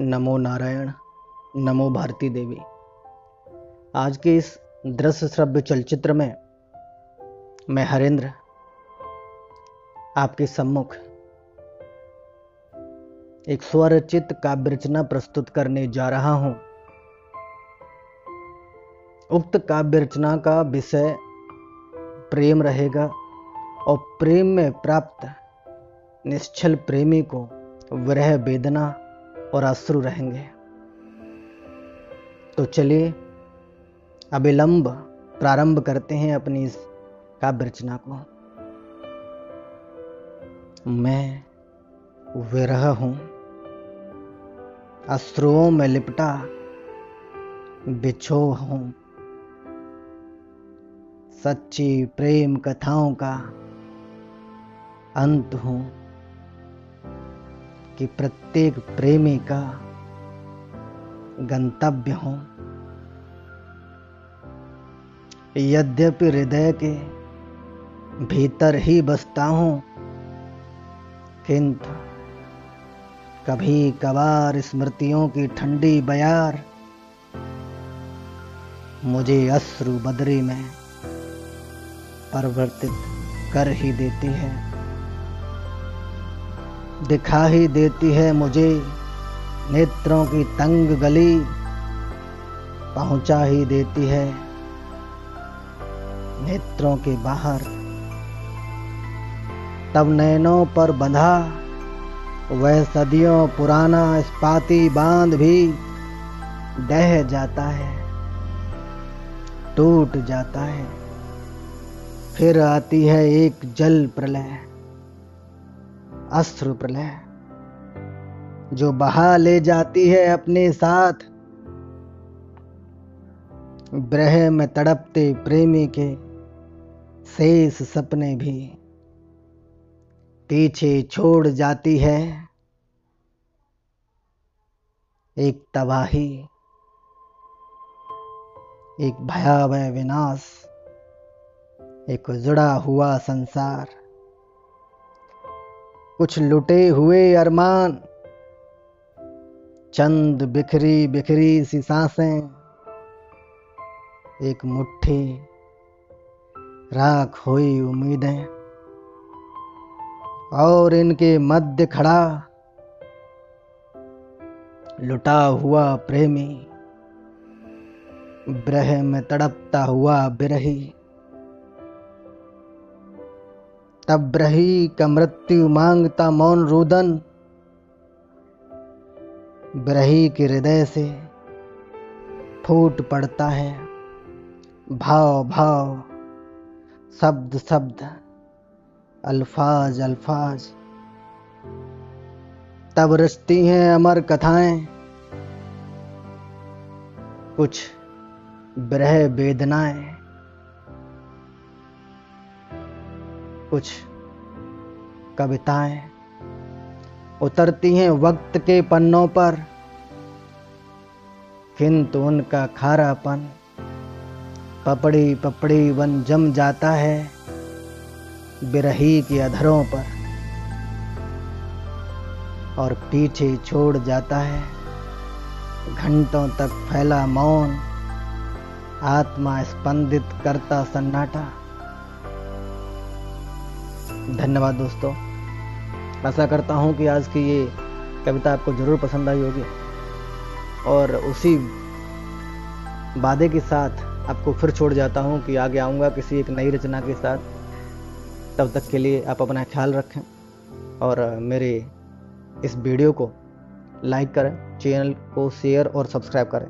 नमो नारायण, नमो भारती देवी। आज के इस दृश्य श्रव्य चलचित्र में मैं हरेंद्र, आपके सम्मुख एक स्वरचित काव्य रचना प्रस्तुत करने जा रहा हूँ। उक्त काव्य रचना का विषय प्रेम रहेगा और प्रेम में प्राप्त निश्चल प्रेमी को विरह वेदना और अश्रु रहेंगे। तो चलिए अविलंब प्रारंभ करते हैं अपनी इस काव्य रचना को। मैं विरह हूँ। अश्रुओं में लिपटा, बिछो हूँ। सच्ची प्रेम कथाओं का अंत हूँ। कि प्रत्येक प्रेमी का गंतव्य हो। यद्यपि हृदय के भीतर ही बसता हूँ, किंतु कभी कभार स्मृतियों की ठंडी बयार मुझे अश्रु बदरी में परिवर्तित कर ही देती है। दिखा ही देती है मुझे। नेत्रों की तंग गली पहुँचा ही देती है। नेत्रों के बाहर तब नैनों पर बंधा, वह सदियों पुराना इस्पाती बाँध भी डह जाता है, टूट जाता है। फिर आती है एक जल प्रलय। अश्रु प्रलय। जो बहा ले जाती है अपने साथ, ब्रह में तड़पते प्रेमी के शेष सपने भी पीछे छोड़ जाती है। एक तबाही, एक भयावह विनाश, एक जुड़ा हुआ संसार। कुछ लुटे हुए अरमान। चंद बिखरी बिखरी सी साँसें, एक मुट्ठी, राख हुई उम्मीदें, और इनके मध्य खड़ा लुटा हुआ प्रेमी ब्रह में तड़पता हुआ बिरही। तब ब्रही का मृत्यु माँगता मौन रुदन। ब्रही के हृदय से फूट पड़ता है भाव भाव, शब्द शब्द, अल्फाज अल्फाज। तब रचती हैं अमर कथाएँ, कुछ ब्रह वेदनाएँ। कुछ कविताएँ उतरती हैं वक्त के पन्नों पर, किंतु उनका खारापन पपड़ी पपड़ी वन जम जाता है बिरही के अधरों पर और पीछे छोड़ जाता है घंटों तक फैला मौन, आत्मा स्पंदित करता सन्नाटा। धन्यवाद दोस्तों। आशा करता हूँ कि आज की ये कविता आपको ज़रूर पसंद आई होगी। और उसी वादे के साथ आपको फिर छोड़ जाता हूँ कि आगे आऊँगा किसी एक नई रचना के साथ। तब तक के लिए आप अपना ख्याल रखें और मेरे इस वीडियो को लाइक करें, चैनल को शेयर और सब्सक्राइब करें।